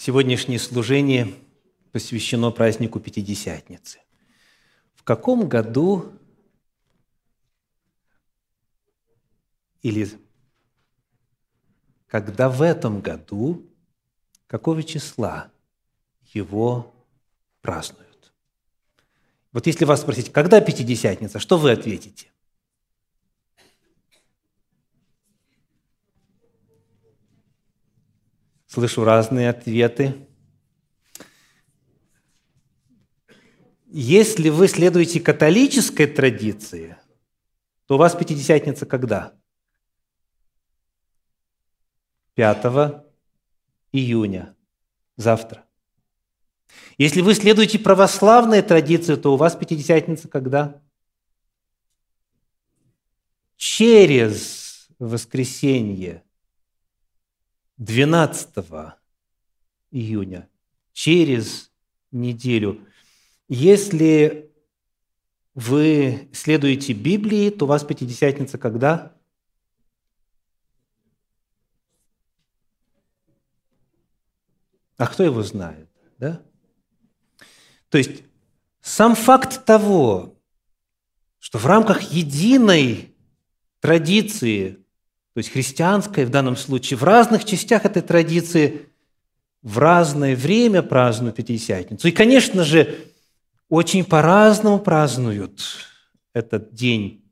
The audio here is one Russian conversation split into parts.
Сегодняшнее служение посвящено празднику Пятидесятницы. В каком году или когда в этом году, какого числа его празднуют? Вот если вас спросить, когда Пятидесятница, что вы ответите? Слышу разные ответы. Если вы следуете католической традиции, то у вас Пятидесятница когда? 5 июня, завтра. Если вы следуете православной традиции, то у вас Пятидесятница когда? Через воскресенье, 12 июня, через неделю. Если вы следуете Библии, то у вас Пятидесятница когда? А кто его знает? Да? То есть сам факт того, что в рамках единой традиции то есть христианская в данном случае, в разных частях этой традиции в разное время празднуют Пятидесятницу. И, конечно же, очень по-разному празднуют этот день.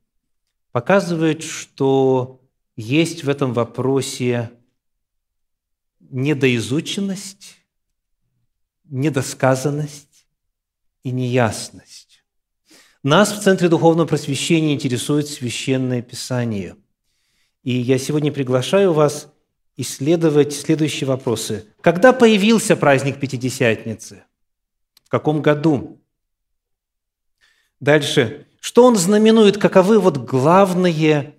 Показывает, что есть в этом вопросе недоизученность, недосказанность и неясность. Нас в Центре Духовного Просвещения интересует Священное Писание – и я сегодня приглашаю вас исследовать следующие вопросы. Когда появился праздник Пятидесятницы? В каком году? Дальше. Что он знаменует? Каковы вот главные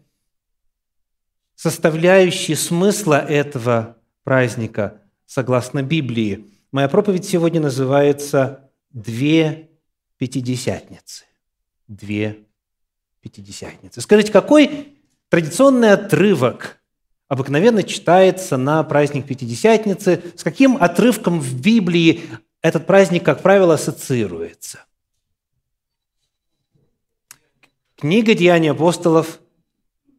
составляющие смысла этого праздника согласно Библии? Моя проповедь сегодня называется «Две Пятидесятницы». Две Пятидесятницы. Скажите, какой Традиционный отрывок обыкновенно читается на праздник Пятидесятницы. С каким отрывком в Библии этот праздник, как правило, ассоциируется? Книга Деяний апостолов,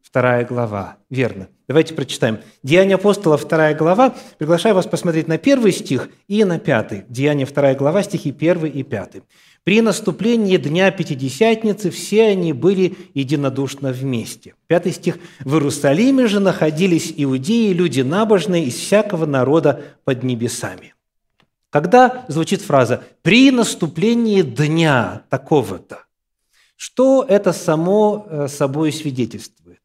вторая глава. Верно. Давайте прочитаем. Деяния апостолов, вторая глава. Приглашаю вас посмотреть на первый стих и на пятый. Деяния, вторая глава, стихи первый и пятый. При наступлении Дня Пятидесятницы все они были единодушно вместе. Пятый стих. «В Иерусалиме же находились иудеи, люди набожные из всякого народа под небесами». Когда звучит фраза «при наступлении дня такого-то», что это само э, собой свидетельствует?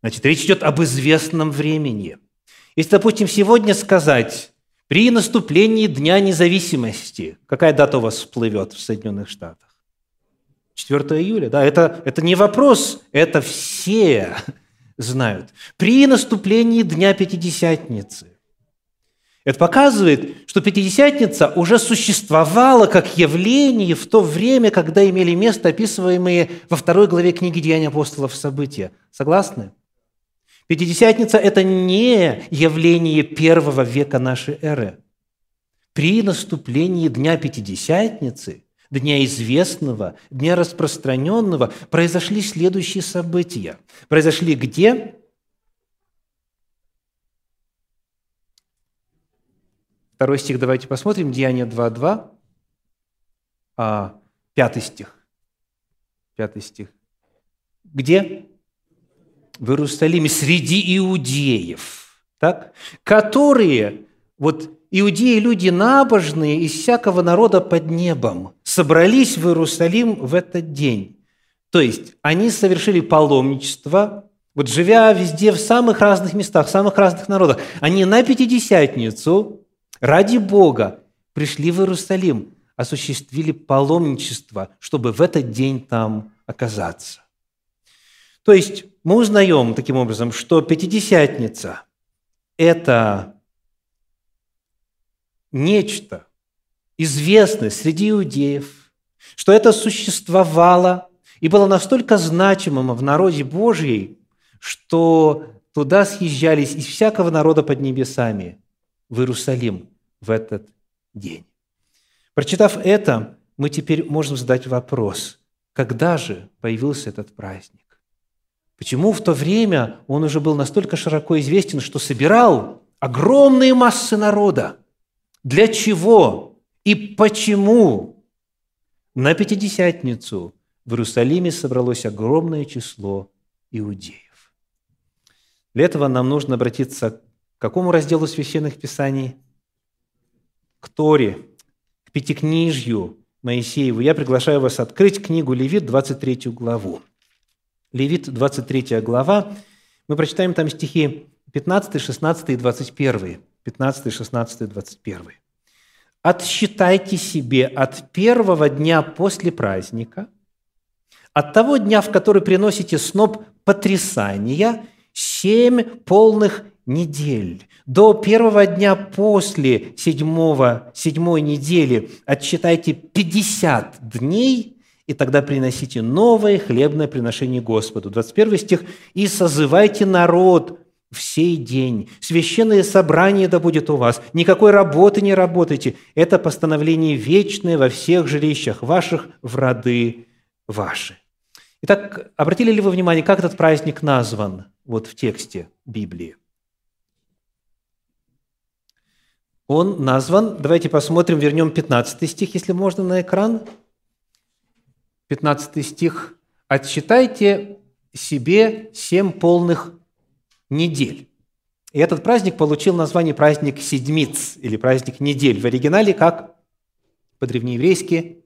Значит, речь идет об известном времени. Если, допустим, сегодня сказать при наступлении Дня независимости, какая дата у вас всплывет в Соединенных Штатах? 4 июля, да, это, это не вопрос, это все знают. При наступлении Дня Пятидесятницы. Это показывает, что Пятидесятница уже существовала как явление в то время, когда имели место описываемые во второй главе книги Деяния апостолов события. Согласны? Пятидесятница – это не явление первого века нашей эры. При наступлении Дня Пятидесятницы, Дня известного, Дня распространенного, произошли следующие события. Произошли где? Второй стих давайте посмотрим, Деяние 2.2, а, пятый стих. Пятый стих. Где? В Иерусалиме среди иудеев, так, которые, вот иудеи, люди набожные из всякого народа под небом, собрались в Иерусалим в этот день. То есть они совершили паломничество, вот живя везде, в самых разных местах, в самых разных народах, они на Пятидесятницу ради Бога пришли в Иерусалим, осуществили паломничество, чтобы в этот день там оказаться. То есть мы узнаем таким образом, что Пятидесятница – это нечто известное среди иудеев, что это существовало и было настолько значимым в народе Божьей, что туда съезжались из всякого народа под небесами в Иерусалим в этот день. Прочитав это, мы теперь можем задать вопрос, когда же появился этот праздник? Почему в то время он уже был настолько широко известен, что собирал огромные массы народа? Для чего и почему на Пятидесятницу в Иерусалиме собралось огромное число иудеев? Для этого нам нужно обратиться к какому разделу священных писаний? К Торе, к Пятикнижью Моисееву. Я приглашаю вас открыть книгу Левит, 23 главу. Левит, 23 глава. Мы прочитаем там стихи 15, 16 и 21. 15, 16, 21. «Отсчитайте себе от первого дня после праздника, от того дня, в который приносите сноп потрясания, семь полных недель. До первого дня после седьмого, седьмой недели отсчитайте 50 дней, и тогда приносите новое хлебное приношение Господу. 21 стих. «И созывайте народ в сей день. Священное собрание да будет у вас. Никакой работы не работайте. Это постановление вечное во всех жилищах ваших в роды ваши». Итак, обратили ли вы внимание, как этот праздник назван вот в тексте Библии? Он назван, давайте посмотрим, вернем 15 стих, если можно, на экран. 15 стих. «Отсчитайте себе семь полных недель». И этот праздник получил название праздник Седмиц или праздник недель. В оригинале как по-древнееврейски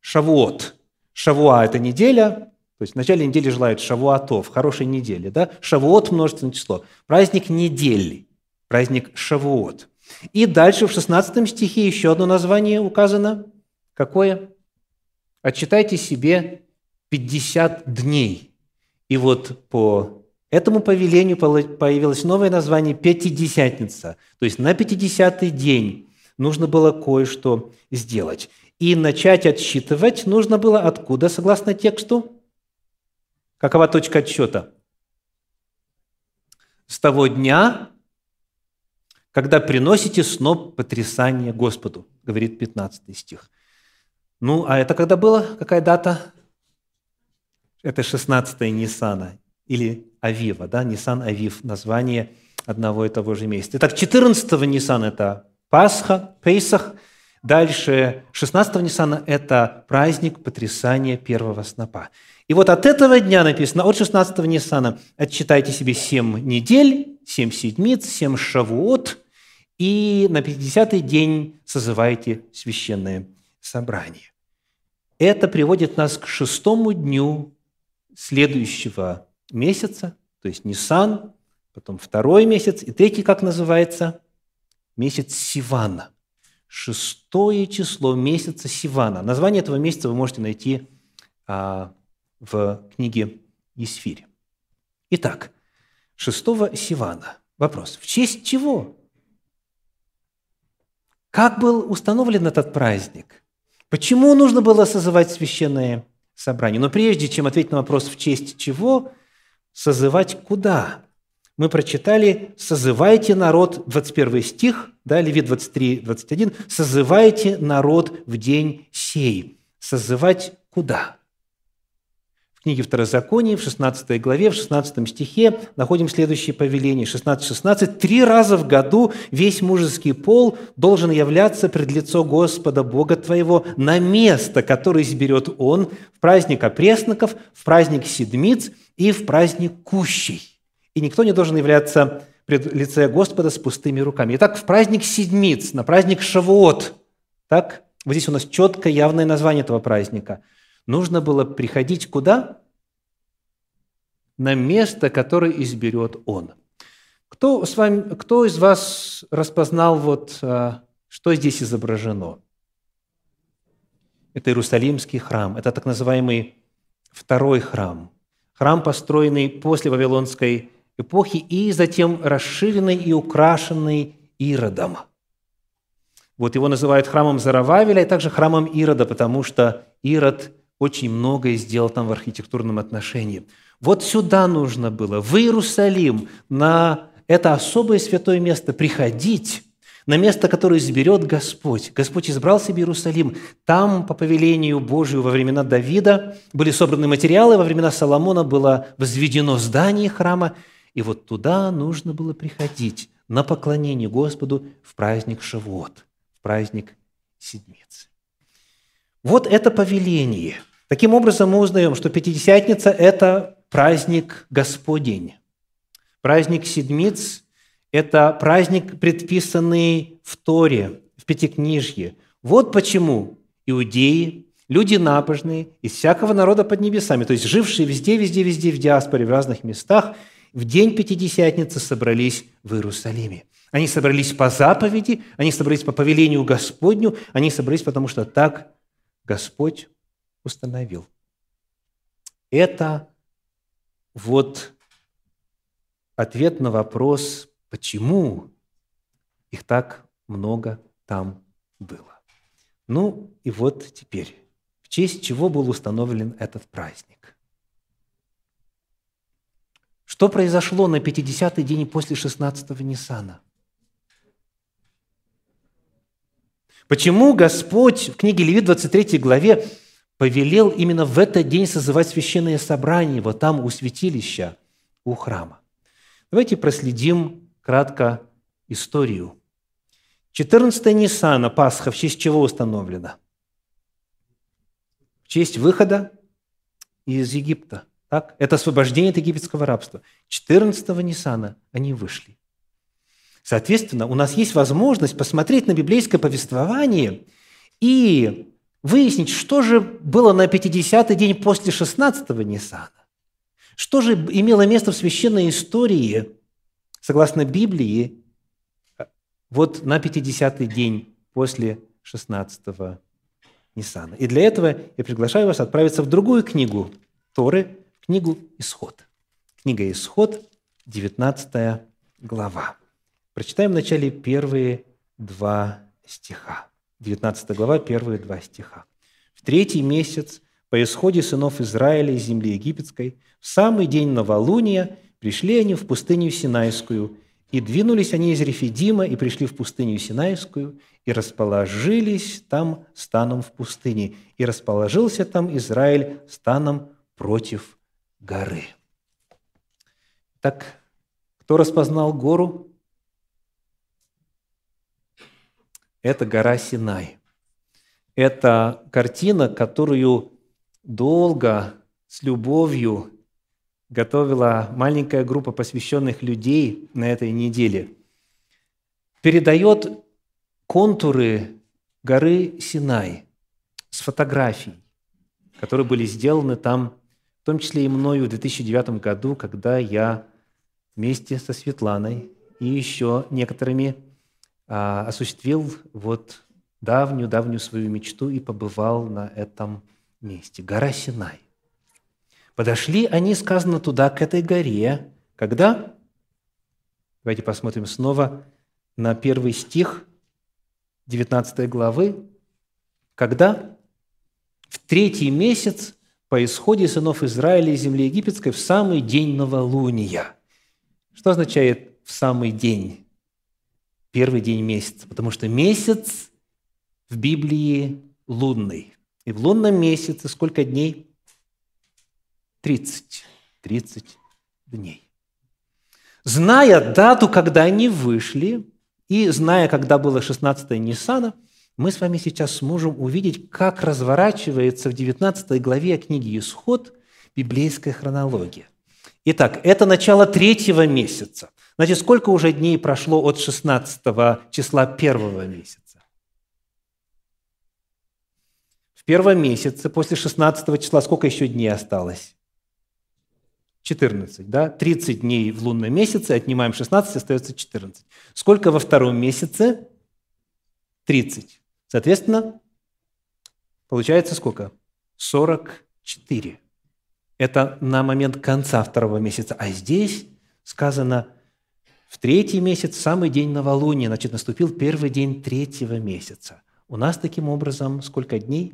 Шавуот. Шавуа – это неделя, то есть в начале недели желают шавуатов, хорошей недели. Да? Шавуот – множественное число. Праздник недели, праздник Шавуот. И дальше в 16 стихе еще одно название указано. Какое? Отчитайте себе 50 дней. И вот по этому повелению появилось новое название «Пятидесятница». То есть на 50-й день нужно было кое-что сделать. И начать отсчитывать нужно было откуда, согласно тексту? Какова точка отсчета? С того дня, когда приносите сноп потрясания Господу, говорит 15 стих. Ну, а это когда было? Какая дата? Это 16 Ниссана или Авива, да, Ниссан Авив, название одного и того же месяца. Итак, 14 Ниссана – это Пасха, Пейсах – Дальше 16 Ниссана – это праздник потрясания первого снопа. И вот от этого дня написано, от 16 Ниссана отчитайте себе 7 недель, 7 седмиц, 7 шавуот, и на 50-й день созывайте священное собрание. Это приводит нас к шестому дню следующего месяца, то есть Ниссан, потом второй месяц, и третий, как называется, месяц Сивана – шестое число месяца Сивана. Название этого месяца вы можете найти а, в книге Есфирь. Итак, шестого Сивана. Вопрос. В честь чего? Как был установлен этот праздник? Почему нужно было созывать священное собрание? Но прежде чем ответить на вопрос «в честь чего?», созывать куда? мы прочитали «созывайте народ», 21 стих, да, Левит 23, 21, «созывайте народ в день сей». Созывать куда? Книге Второзакония, в 16 главе, в 16 стихе находим следующее повеление, 16.16. 16, «Три раза в году весь мужеский пол должен являться пред лицо Господа Бога твоего на место, которое изберет Он в праздник опресноков, в праздник седмиц и в праздник кущей» и никто не должен являться пред лице Господа с пустыми руками. Итак, в праздник Седмиц, на праздник Шавуот, так, вот здесь у нас четкое, явное название этого праздника, нужно было приходить куда? На место, которое изберет Он. Кто, с вами, кто из вас распознал, вот, а, что здесь изображено? Это Иерусалимский храм, это так называемый второй храм. Храм, построенный после Вавилонской эпохи и затем расширенный и украшенный Иродом. Вот его называют храмом Зарававеля и также храмом Ирода, потому что Ирод очень многое сделал там в архитектурном отношении. Вот сюда нужно было, в Иерусалим, на – это особое святое место, приходить на место, которое изберет Господь. Господь избрал себе Иерусалим. Там, по повелению Божию, во времена Давида были собраны материалы, во времена Соломона было возведено здание храма, и вот туда нужно было приходить на поклонение Господу в праздник Шавуот, в праздник Седмицы. Вот это повеление. Таким образом, мы узнаем, что Пятидесятница – это праздник Господень. Праздник Седмиц – это праздник, предписанный в Торе, в Пятикнижье. Вот почему иудеи, люди набожные, из всякого народа под небесами, то есть жившие везде, везде, везде в диаспоре, в разных местах, в день Пятидесятницы собрались в Иерусалиме. Они собрались по заповеди, они собрались по повелению Господню, они собрались, потому что так Господь установил. Это вот ответ на вопрос, почему их так много там было. Ну и вот теперь, в честь чего был установлен этот праздник? Что произошло на 50-й день после 16-го Ниссана? Почему Господь в книге Левит 23 главе повелел именно в этот день созывать священное собрание, вот там у святилища, у храма? Давайте проследим кратко историю. 14 Ниссана, Пасха, в честь чего установлена? В честь выхода из Египта. Так? Это освобождение от египетского рабства. 14 Ниссана они вышли. Соответственно, у нас есть возможность посмотреть на библейское повествование и выяснить, что же было на 50-й день после 16-го Ниссана. Что же имело место в священной истории, согласно Библии, вот на 50-й день после 16-го Ниссана. И для этого я приглашаю вас отправиться в другую книгу Торы, книгу «Исход». Книга «Исход», 19 глава. Прочитаем вначале первые два стиха. 19 глава, первые два стиха. «В третий месяц по исходе сынов Израиля из земли египетской, в самый день новолуния пришли они в пустыню Синайскую, и двинулись они из Рефидима и пришли в пустыню Синайскую, и расположились там станом в пустыне. И расположился там Израиль станом против горы». Так, кто распознал гору? Это гора Синай. Это картина, которую долго, с любовью готовила маленькая группа посвященных людей на этой неделе. Передает контуры горы Синай с фотографий, которые были сделаны там, в том числе и мною в 2009 году, когда я вместе со Светланой и еще некоторыми осуществил вот давнюю-давнюю свою мечту и побывал на этом месте. Гора Синай. Подошли они, сказано, туда, к этой горе, когда? Давайте посмотрим снова на первый стих 19 главы. Когда? В третий месяц по исходе сынов Израиля из земли египетской в самый день новолуния. Что означает «в самый день»? Первый день месяца, потому что месяц в Библии лунный. И в лунном месяце сколько дней? 30. 30 дней. Зная дату, когда они вышли, и зная, когда было 16 Ниссана, мы с вами сейчас сможем увидеть, как разворачивается в 19 главе книги «Исход» библейская хронология. Итак, это начало третьего месяца. Значит, сколько уже дней прошло от 16 числа первого месяца? В первом месяце, после 16 числа, сколько еще дней осталось? 14, да? 30 дней в лунном месяце, отнимаем 16, остается 14. Сколько во втором месяце? 30. Соответственно, получается сколько? 44. Это на момент конца второго месяца. А здесь сказано в третий месяц, самый день новолуния, значит, наступил первый день третьего месяца. У нас таким образом сколько дней?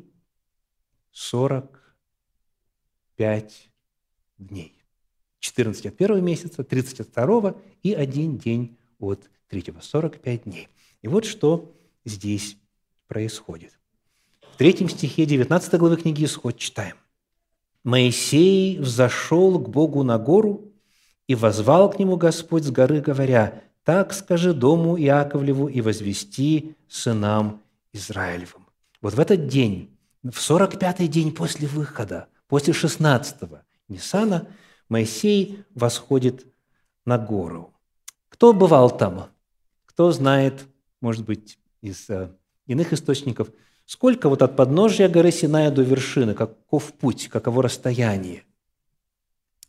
45 дней. 14 от первого месяца, 30 от второго и один день от третьего. 45 дней. И вот что здесь происходит. В третьем стихе 19 главы книги Исход читаем. «Моисей взошел к Богу на гору, и возвал к нему Господь с горы, говоря, «Так скажи дому Иаковлеву и возвести сынам Израилевым». Вот в этот день, в 45-й день после выхода, после 16-го Ниссана, Моисей восходит на гору. Кто бывал там? Кто знает, может быть, из э, иных источников, сколько вот от подножия горы Синая до вершины, каков путь, каково расстояние?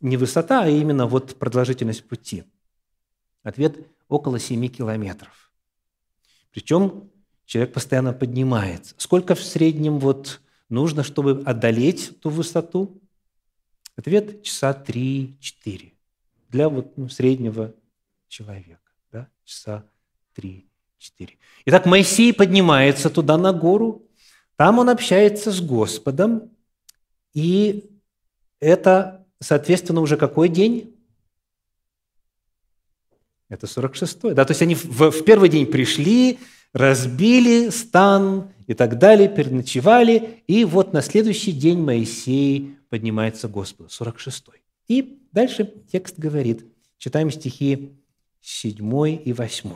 Не высота, а именно вот продолжительность пути. Ответ – около 7 километров. Причем человек постоянно поднимается. Сколько в среднем вот нужно, чтобы одолеть ту высоту? Ответ – часа 3-4 для вот, ну, среднего человека. Да? Часа 3-4. Итак, Моисей поднимается туда на гору, там он общается с Господом, и это, соответственно, уже какой день? Это 46-й. Да? То есть они в, в первый день пришли, разбили стан и так далее, переночевали, и вот на следующий день Моисей поднимается к Господу, 46-й. И дальше текст говорит, читаем стихи 7 и 8.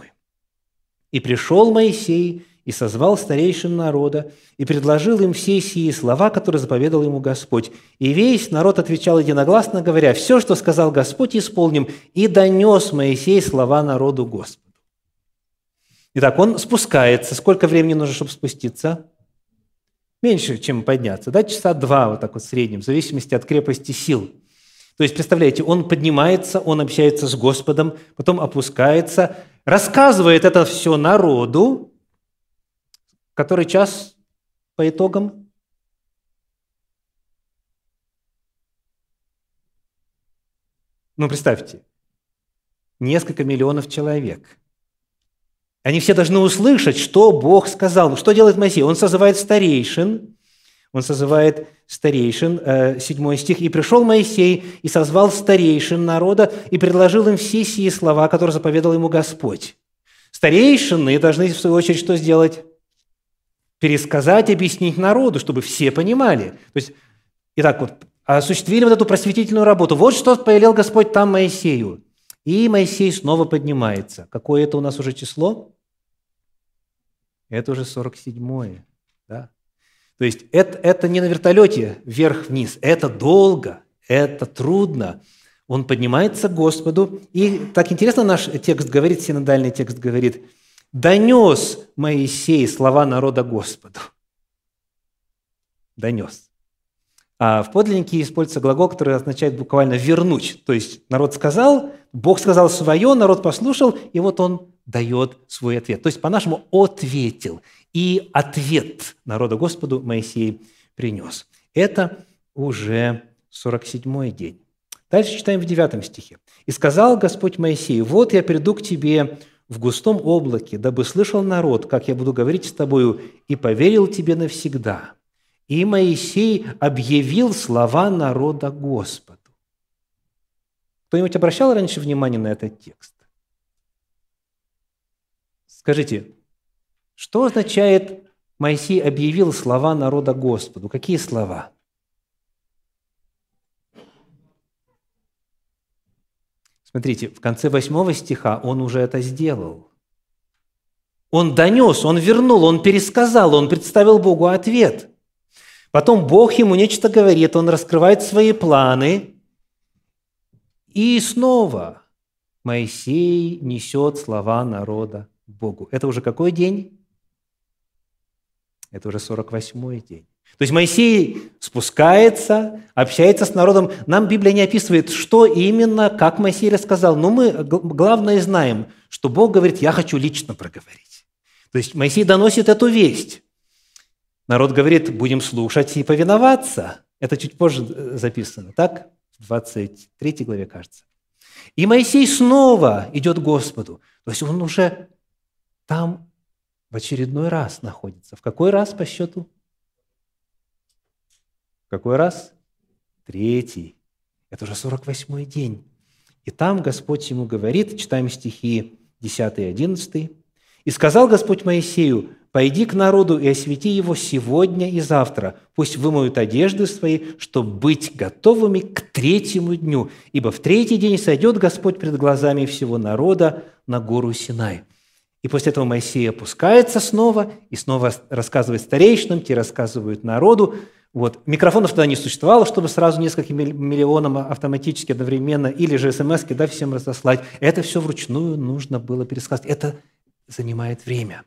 «И пришел Моисей, и созвал старейшин народа, и предложил им все сии слова, которые заповедал ему Господь. И весь народ отвечал единогласно, говоря, «Все, что сказал Господь, исполним». И донес Моисей слова народу Господу. Итак, он спускается. Сколько времени нужно, чтобы спуститься? Меньше, чем подняться. Да, часа два, вот так вот в среднем, в зависимости от крепости сил. То есть, представляете, он поднимается, он общается с Господом, потом опускается, рассказывает это все народу, Который час по итогам? Ну, представьте, несколько миллионов человек. Они все должны услышать, что Бог сказал. Что делает Моисей? Он созывает старейшин, он созывает старейшин, э, седьмой стих, «И пришел Моисей, и созвал старейшин народа, и предложил им все сии слова, которые заповедал ему Господь». Старейшины должны, в свою очередь, что сделать? Пересказать, объяснить народу, чтобы все понимали. То есть, итак, вот осуществили вот эту просветительную работу. Вот что повелел Господь там Моисею. И Моисей снова поднимается. Какое это у нас уже число? Это уже 47-е. Да? То есть это, это не на вертолете вверх-вниз, это долго, это трудно. Он поднимается к Господу. И так интересно наш текст говорит, синодальный текст говорит – донес Моисей слова народа Господу. Донес. А в подлиннике используется глагол, который означает буквально «вернуть». То есть народ сказал, Бог сказал свое, народ послушал, и вот он дает свой ответ. То есть по-нашему «ответил». И ответ народа Господу Моисей принес. Это уже 47-й день. Дальше читаем в 9 стихе. «И сказал Господь Моисею, вот я приду к тебе в густом облаке, дабы слышал народ, как я буду говорить с тобою, и поверил тебе навсегда». И Моисей объявил слова народа Господу. Кто-нибудь обращал раньше внимание на этот текст? Скажите, что означает Моисей объявил слова народа Господу? Какие слова? Смотрите, в конце восьмого стиха он уже это сделал. Он донес, он вернул, он пересказал, он представил Богу ответ. Потом Бог ему нечто говорит, он раскрывает свои планы. И снова Моисей несет слова народа Богу. Это уже какой день? Это уже 48-й день. То есть Моисей спускается, общается с народом. Нам Библия не описывает, что именно, как Моисей рассказал. Но мы главное знаем, что Бог говорит, я хочу лично проговорить. То есть Моисей доносит эту весть. Народ говорит, будем слушать и повиноваться. Это чуть позже э, записано, так? В 23 главе, кажется. И Моисей снова идет к Господу. То есть он уже там в очередной раз находится. В какой раз по счету? Какой раз? Третий. Это уже 48-й день. И там Господь ему говорит, читаем стихи 10 и 11. «И сказал Господь Моисею, «Пойди к народу и освети его сегодня и завтра. Пусть вымоют одежды свои, чтобы быть готовыми к третьему дню. Ибо в третий день сойдет Господь пред глазами всего народа на гору Синай». И после этого Моисей опускается снова и снова рассказывает старейшинам, те рассказывают народу. Вот. Микрофонов тогда не существовало, чтобы сразу нескольким миллионам автоматически одновременно или же смс да, всем разослать. Это все вручную нужно было пересказать. Это занимает время.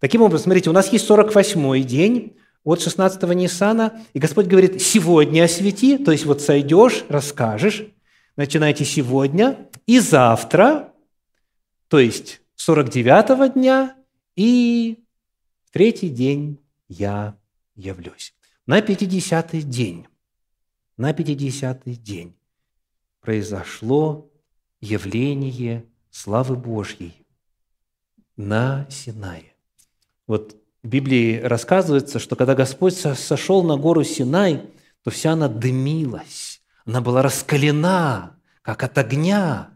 Таким образом, смотрите, у нас есть 48-й день от 16-го Ниссана, и Господь говорит, сегодня освети, то есть вот сойдешь, расскажешь, начинайте сегодня, и завтра, то есть 49-го дня и третий день я явлюсь. На 50-й день, на 50-й день произошло явление славы Божьей на Синае. Вот в Библии рассказывается, что когда Господь сошел на гору Синай, то вся она дымилась, она была раскалена, как от огня,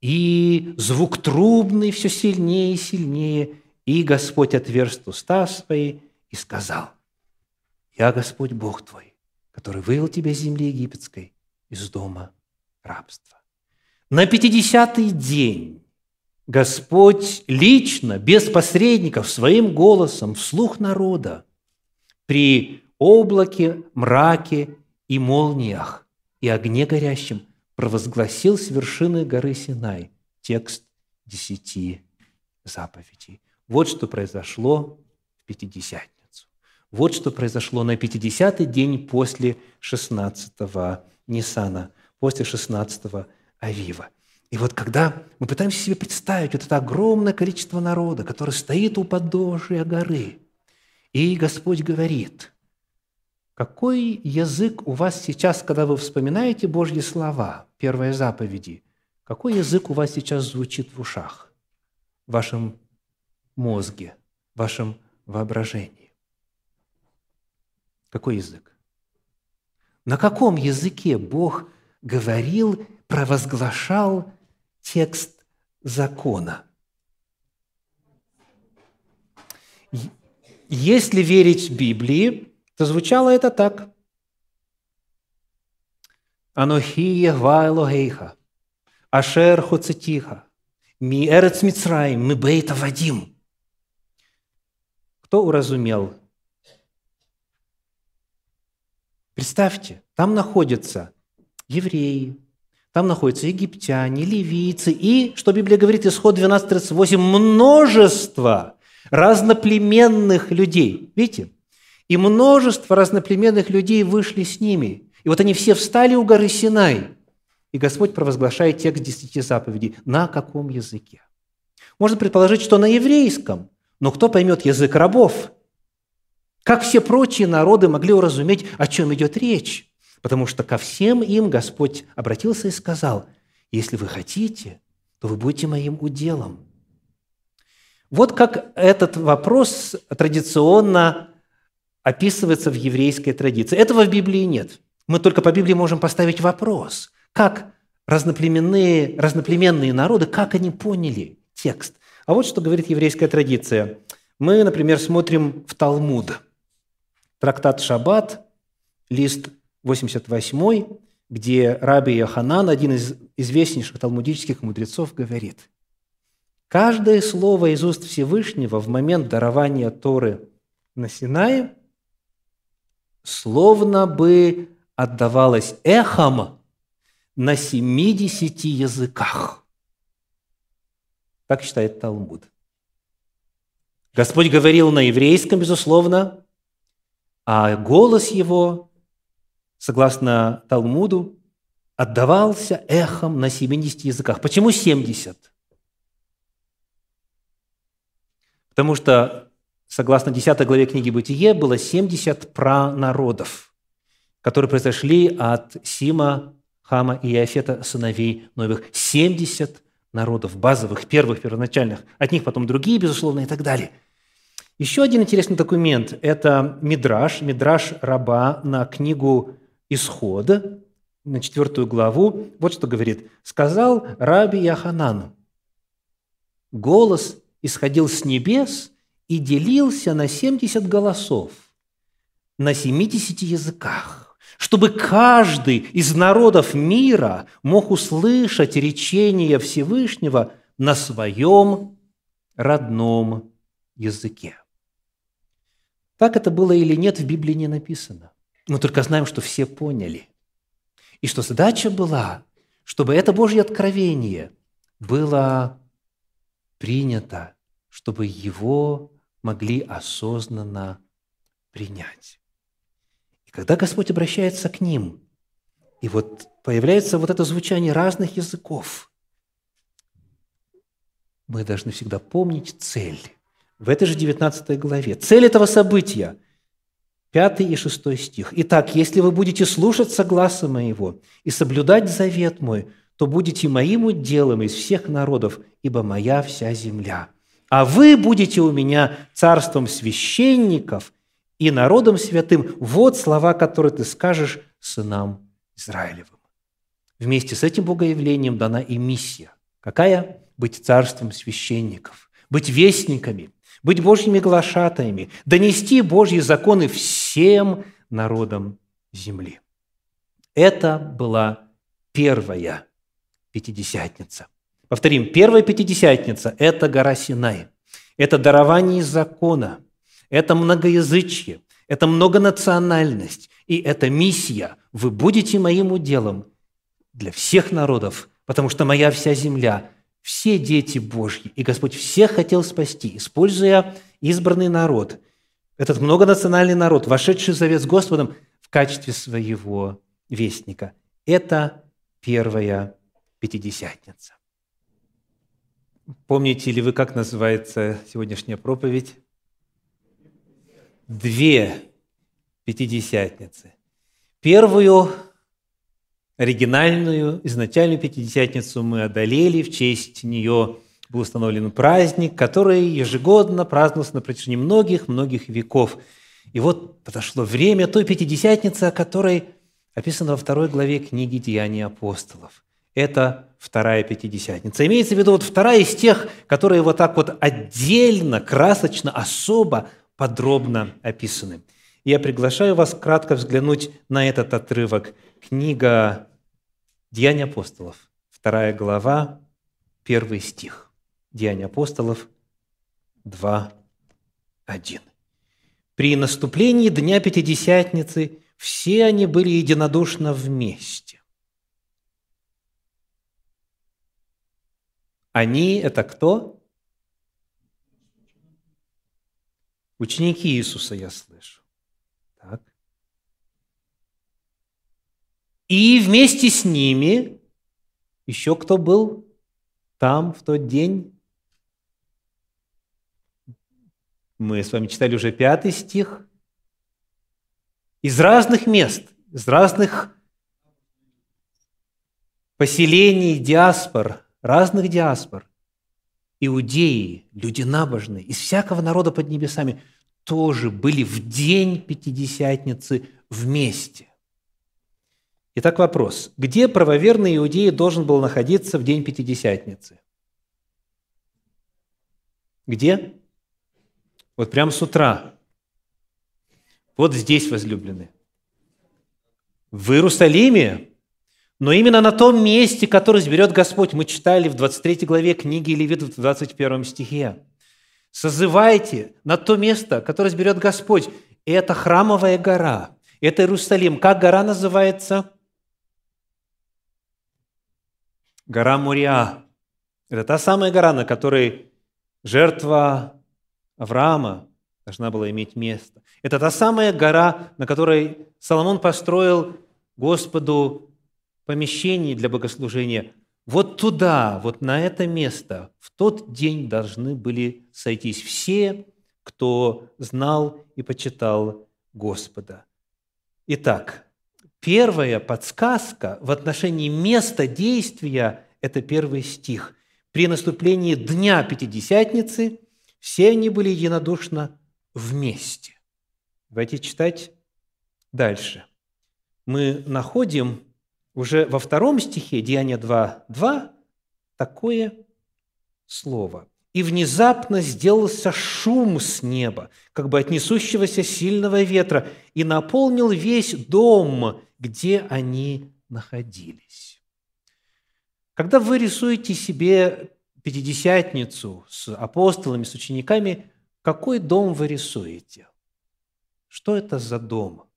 и звук трубный все сильнее и сильнее. И Господь отверз уста свои и сказал, «Я Господь Бог твой, который вывел тебя из земли египетской, из дома рабства». На пятидесятый день Господь лично, без посредников, своим голосом, вслух народа, при облаке, мраке и молниях и огне горящем – провозгласил с вершины горы Синай текст десяти заповедей. Вот что произошло в Пятидесятницу. Вот что произошло на Пятидесятый день после 16-го Ниссана, после 16-го Авива. И вот когда мы пытаемся себе представить вот это огромное количество народа, которое стоит у подножия горы, и Господь говорит, какой язык у вас сейчас, когда вы вспоминаете Божьи слова, первые заповеди, какой язык у вас сейчас звучит в ушах, в вашем мозге, в вашем воображении? Какой язык? На каком языке Бог говорил, провозглашал текст закона? Если верить Библии, то звучало это так. «Анохи Егва Элогейха, Ашер Хоцетиха, Ми Эрец Мицраим, Ми Бейта Вадим». Кто уразумел? Представьте, там находятся евреи, там находятся египтяне, ливийцы и, что Библия говорит, исход 12.38, множество разноплеменных людей. Видите? И множество разноплеменных людей вышли с ними. И вот они все встали у горы Синай. И Господь провозглашает текст десяти заповедей. На каком языке? Можно предположить, что на еврейском. Но кто поймет язык рабов? Как все прочие народы могли уразуметь, о чем идет речь? Потому что ко всем им Господь обратился и сказал, если вы хотите, то вы будете моим уделом. Вот как этот вопрос традиционно описывается в еврейской традиции. Этого в Библии нет. Мы только по Библии можем поставить вопрос, как разноплеменные, разноплеменные народы, как они поняли текст. А вот что говорит еврейская традиция. Мы, например, смотрим в Талмуд. Трактат Шаббат, лист 88, где Раби Йоханан, один из известнейших талмудических мудрецов, говорит, «Каждое слово из уст Всевышнего в момент дарования Торы на Синае – словно бы отдавалось эхом на 70 языках. Так считает Талмуд. Господь говорил на еврейском, безусловно, а голос его, согласно Талмуду, отдавался эхом на 70 языках. Почему 70? Потому что согласно 10 главе книги «Бытие», было 70 пранародов, которые произошли от Сима, Хама и Иофета, сыновей Новых. 70 народов, базовых, первых, первоначальных. От них потом другие, безусловно, и так далее. Еще один интересный документ – это Мидраш, Мидраш раба на книгу «Исход», на четвертую главу, вот что говорит. «Сказал Раби Яханан, голос исходил с небес и делился на 70 голосов, на 70 языках, чтобы каждый из народов мира мог услышать речение Всевышнего на своем родном языке. Так это было или нет, в Библии не написано. Мы только знаем, что все поняли. И что задача была, чтобы это Божье откровение было принято, чтобы его могли осознанно принять. И когда Господь обращается к ним, и вот появляется вот это звучание разных языков, мы должны всегда помнить цель. В этой же 19 главе. Цель этого события – 5 и 6 стих. «Итак, если вы будете слушаться гласа моего и соблюдать завет мой, то будете моим уделом из всех народов, ибо моя вся земля. А вы будете у меня царством священников и народом святым. Вот слова, которые ты скажешь сынам Израилевым». Вместе с этим богоявлением дана и миссия. Какая? Быть царством священников, быть вестниками – быть Божьими глашатаями, донести Божьи законы всем народам земли. Это была первая Пятидесятница. Повторим, первая Пятидесятница – это гора Синай, это дарование закона, это многоязычие, это многонациональность, и это миссия. Вы будете моим уделом для всех народов, потому что моя вся земля все дети Божьи, и Господь всех хотел спасти, используя избранный народ, этот многонациональный народ, вошедший в завет с Господом в качестве своего вестника. Это первая Пятидесятница. Помните ли вы, как называется сегодняшняя проповедь? Две Пятидесятницы. Первую оригинальную, изначальную Пятидесятницу мы одолели, в честь нее был установлен праздник, который ежегодно праздновался на протяжении многих-многих веков. И вот подошло время той Пятидесятницы, о которой описано во второй главе книги «Деяния апостолов». Это вторая Пятидесятница. Имеется в виду вот вторая из тех, которые вот так вот отдельно, красочно, особо, подробно описаны. Я приглашаю вас кратко взглянуть на этот отрывок. Книга Деяния апостолов, вторая глава, первый стих. Деяния апостолов 2, 1. При наступлении Дня Пятидесятницы все они были единодушно вместе. Они – это кто? Ученики Иисуса, я слышу. И вместе с ними еще кто был там в тот день? Мы с вами читали уже пятый стих. Из разных мест, из разных поселений, диаспор, разных диаспор, иудеи, люди набожные, из всякого народа под небесами, тоже были в день Пятидесятницы вместе. Итак, вопрос. Где правоверный иудей должен был находиться в день Пятидесятницы? Где? Вот прямо с утра. Вот здесь, возлюбленные. В Иерусалиме, но именно на том месте, которое изберет Господь. Мы читали в 23 главе книги Левит в 21 стихе. Созывайте на то место, которое изберет Господь. Это храмовая гора. Это Иерусалим. Как гора называется? Гора Муриа. Это та самая гора, на которой жертва Авраама должна была иметь место. Это та самая гора, на которой Соломон построил Господу помещение для богослужения. Вот туда, вот на это место в тот день должны были сойтись все, кто знал и почитал Господа. Итак, Первая подсказка в отношении места действия – это первый стих. При наступлении Дня Пятидесятницы все они были единодушно вместе. Давайте читать дальше. Мы находим уже во втором стихе, Деяния 2.2, такое слово. «И внезапно сделался шум с неба, как бы от несущегося сильного ветра, и наполнил весь дом, где они находились». Когда вы рисуете себе Пятидесятницу с апостолами, с учениками, какой дом вы рисуете? Что это за дом?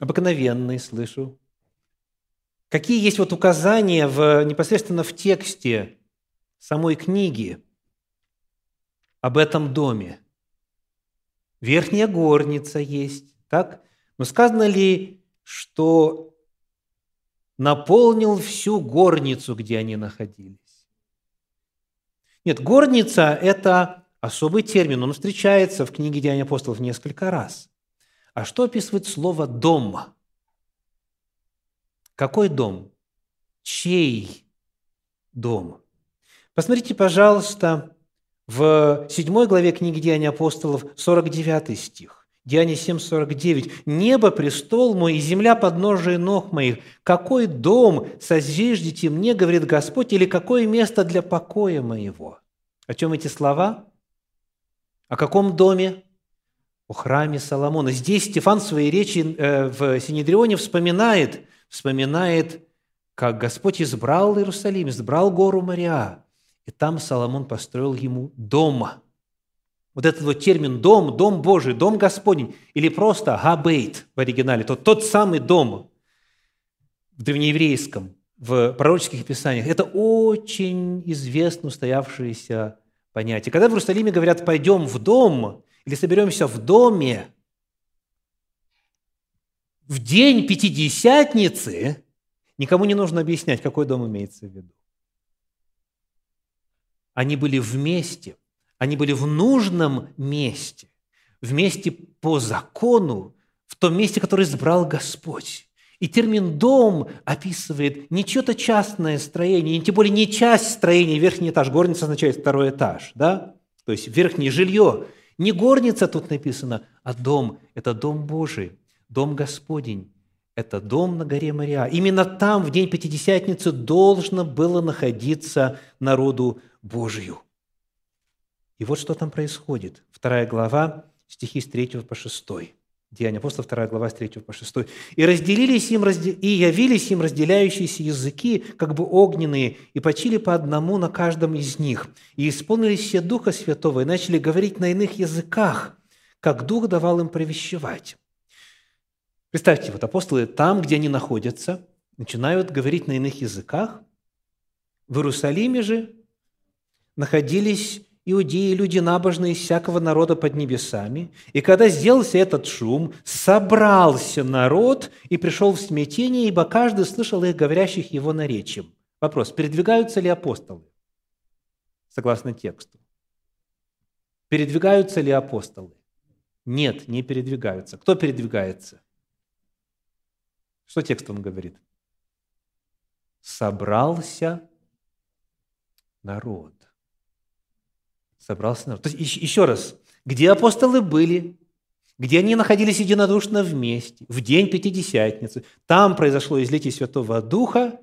Обыкновенный, слышу. Какие есть вот указания в, непосредственно в тексте самой книги об этом доме? Верхняя горница есть, так? Но сказано ли, что наполнил всю горницу, где они находились? Нет, горница – это особый термин, он встречается в книге Деяний апостолов несколько раз. А что описывает слово «дом»? Какой дом? Чей дом? Посмотрите, пожалуйста, в 7 главе книги Деяний апостолов, 49 стих. Деяние 7:49. «Небо – престол мой, и земля – подножие ног моих. Какой дом созиждите мне, говорит Господь, или какое место для покоя моего?» О чем эти слова? О каком доме? О храме Соломона. Здесь Стефан в своей речи э, в Синедрионе вспоминает, вспоминает, как Господь избрал Иерусалим, избрал гору Мария, и там Соломон построил ему дома – вот этот вот термин «дом», «дом Божий», «дом Господень» или просто «габейт» в оригинале, тот, тот самый дом в древнееврейском, в пророческих писаниях, это очень известно устоявшееся понятие. Когда в Иерусалиме говорят «пойдем в дом» или «соберемся в доме», в день Пятидесятницы никому не нужно объяснять, какой дом имеется в виду. Они были вместе, они были в нужном месте, в месте по закону, в том месте, которое избрал Господь. И термин «дом» описывает не что-то частное строение, тем более не часть строения, верхний этаж. Горница означает второй этаж, да? То есть верхнее жилье. Не горница тут написано, а дом. Это дом Божий, дом Господень. Это дом на горе Мария. Именно там в день Пятидесятницы должно было находиться народу Божию. И вот что там происходит. Вторая глава, стихи с 3 по 6. Деяния апостола, вторая глава, с 3 по 6. «И разделились им, и явились им разделяющиеся языки, как бы огненные, и почили по одному на каждом из них. И исполнились все Духа Святого, и начали говорить на иных языках, как Дух давал им провещевать». Представьте, вот апостолы там, где они находятся, начинают говорить на иных языках. В Иерусалиме же находились иудеи, люди набожные из всякого народа под небесами. И когда сделался этот шум, собрался народ и пришел в смятение, ибо каждый слышал их, говорящих его наречием. Вопрос, передвигаются ли апостолы? Согласно тексту. Передвигаются ли апостолы? Нет, не передвигаются. Кто передвигается? Что текст он говорит? Собрался народ собрался народ. То есть, еще раз, где апостолы были, где они находились единодушно вместе, в день Пятидесятницы. Там произошло излитие Святого Духа,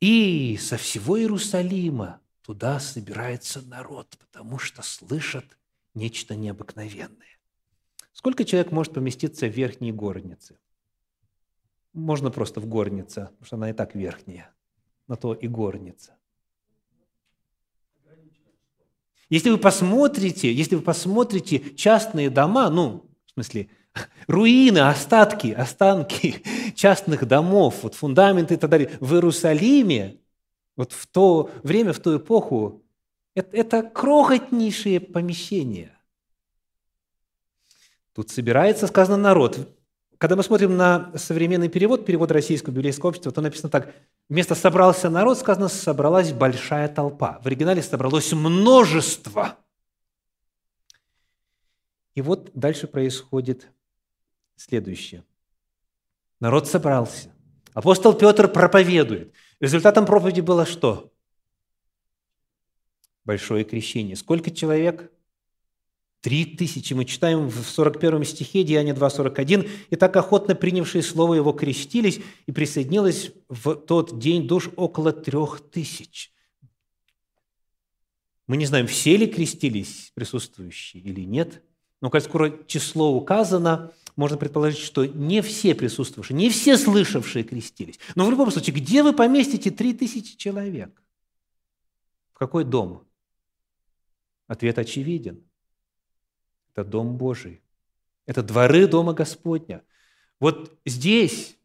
и со всего Иерусалима туда собирается народ, потому что слышат нечто необыкновенное. Сколько человек может поместиться в верхней горнице? Можно просто в горнице, потому что она и так верхняя, на то и горница. Если вы посмотрите, если вы посмотрите частные дома, ну, в смысле, руины, остатки, останки частных домов, вот фундаменты и так далее, в Иерусалиме, вот в то время, в ту эпоху, это, это крохотнейшие помещения. Тут собирается, сказано, народ. Когда мы смотрим на современный перевод, перевод Российского библейского общества, то написано так. Вместо «собрался народ» сказано «собралась большая толпа». В оригинале собралось множество. И вот дальше происходит следующее. Народ собрался. Апостол Петр проповедует. Результатом проповеди было что? Большое крещение. Сколько человек? Три тысячи. Мы читаем в 41 стихе Деяния 2.41. «И так охотно принявшие слово его крестились, и присоединилось в тот день душ около трех тысяч». Мы не знаем, все ли крестились присутствующие или нет, но как скоро число указано, можно предположить, что не все присутствующие, не все слышавшие крестились. Но в любом случае, где вы поместите три тысячи человек? В какой дом? Ответ очевиден – это Дом Божий. Это дворы Дома Господня. Вот здесь,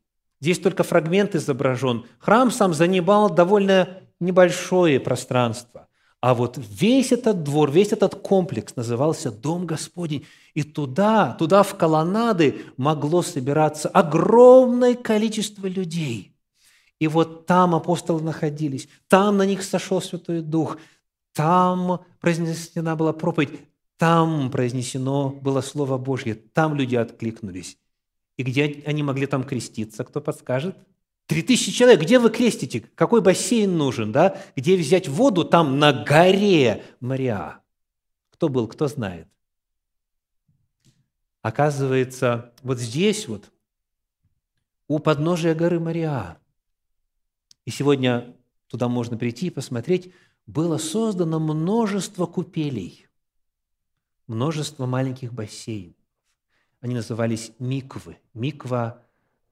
здесь только фрагмент изображен. Храм сам занимал довольно небольшое пространство. А вот весь этот двор, весь этот комплекс назывался Дом Господень. И туда, туда в колоннады могло собираться огромное количество людей. И вот там апостолы находились, там на них сошел Святой Дух, там произнесена была проповедь, там произнесено было Слово Божье, там люди откликнулись. И где они могли там креститься, кто подскажет? Три тысячи человек, где вы крестите? Какой бассейн нужен, да? Где взять воду? Там на горе Мария. Кто был, кто знает. Оказывается, вот здесь вот, у подножия горы Мария, и сегодня туда можно прийти и посмотреть, было создано множество купелей множество маленьких бассейнов. Они назывались миквы. Миква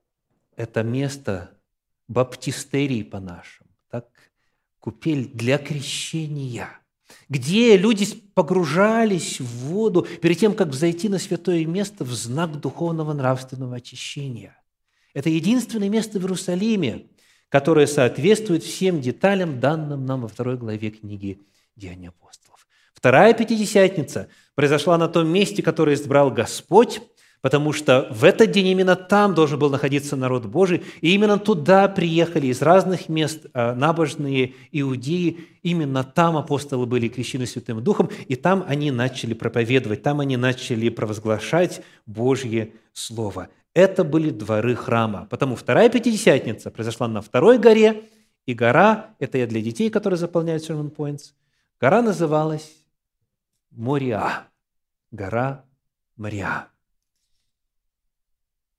– это место баптистерии по-нашему, так? купель для крещения, где люди погружались в воду перед тем, как взойти на святое место в знак духовного нравственного очищения. Это единственное место в Иерусалиме, которое соответствует всем деталям, данным нам во второй главе книги Деяния апостолов. Вторая Пятидесятница произошла на том месте, которое избрал Господь, потому что в этот день именно там должен был находиться народ Божий, и именно туда приехали из разных мест а, набожные иудеи, именно там апостолы были крещены Святым Духом, и там они начали проповедовать, там они начали провозглашать Божье Слово. Это были дворы храма. Потому вторая Пятидесятница произошла на второй горе, и гора, это я для детей, которые заполняют Sermon Points, гора называлась Мориа, гора Мориа.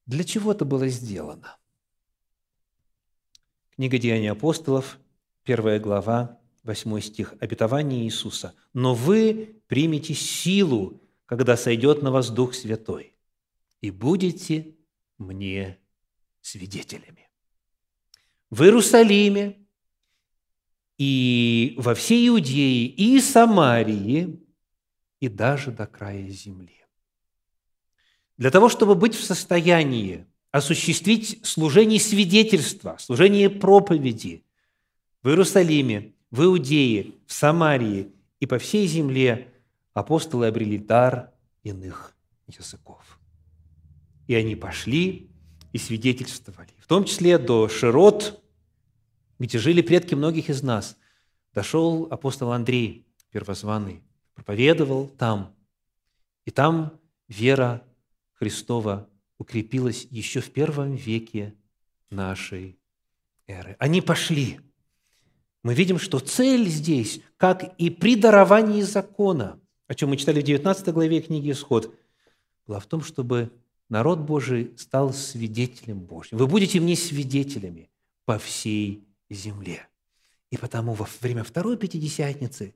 Для чего это было сделано? Книга Деяний апостолов, первая глава, 8 стих, обетование Иисуса. «Но вы примете силу, когда сойдет на вас Дух Святой, и будете мне свидетелями». В Иерусалиме и во всей Иудее и Самарии и даже до края земли. Для того, чтобы быть в состоянии осуществить служение свидетельства, служение проповеди в Иерусалиме, в Иудее, в Самарии и по всей земле, апостолы обрели дар иных языков. И они пошли и свидетельствовали, в том числе до Широт, где жили предки многих из нас. Дошел апостол Андрей, первозваный, проповедовал там. И там вера Христова укрепилась еще в первом веке нашей эры. Они пошли. Мы видим, что цель здесь, как и при даровании закона, о чем мы читали в 19 главе книги «Исход», была в том, чтобы народ Божий стал свидетелем Божьим. Вы будете мне свидетелями по всей земле. И потому во время Второй Пятидесятницы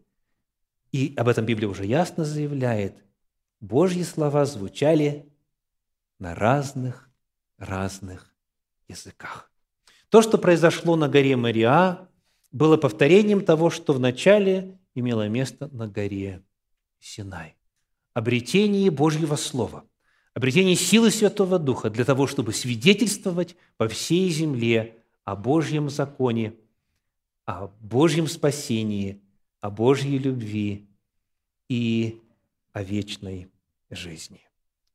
и об этом Библия уже ясно заявляет. Божьи слова звучали на разных, разных языках. То, что произошло на горе Мариа, было повторением того, что вначале имело место на горе Синай. Обретение Божьего Слова, обретение силы Святого Духа для того, чтобы свидетельствовать по всей земле о Божьем законе, о Божьем спасении – о Божьей любви и о вечной жизни.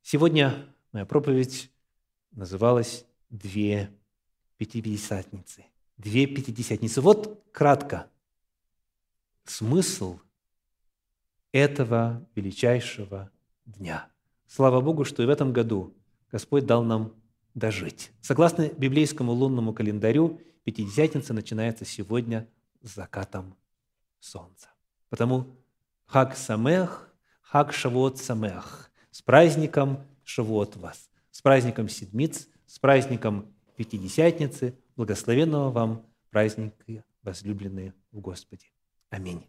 Сегодня моя проповедь называлась «Две пятидесятницы». Две пятидесятницы. Вот кратко смысл этого величайшего дня. Слава Богу, что и в этом году Господь дал нам дожить. Согласно библейскому лунному календарю, Пятидесятница начинается сегодня с закатом солнца. Потому Хаг Самех, Хаг Шавуот Самеах. С праздником Шавуот вас. С праздником Седмиц, с праздником Пятидесятницы. Благословенного вам праздника, возлюбленные в Господе. Аминь.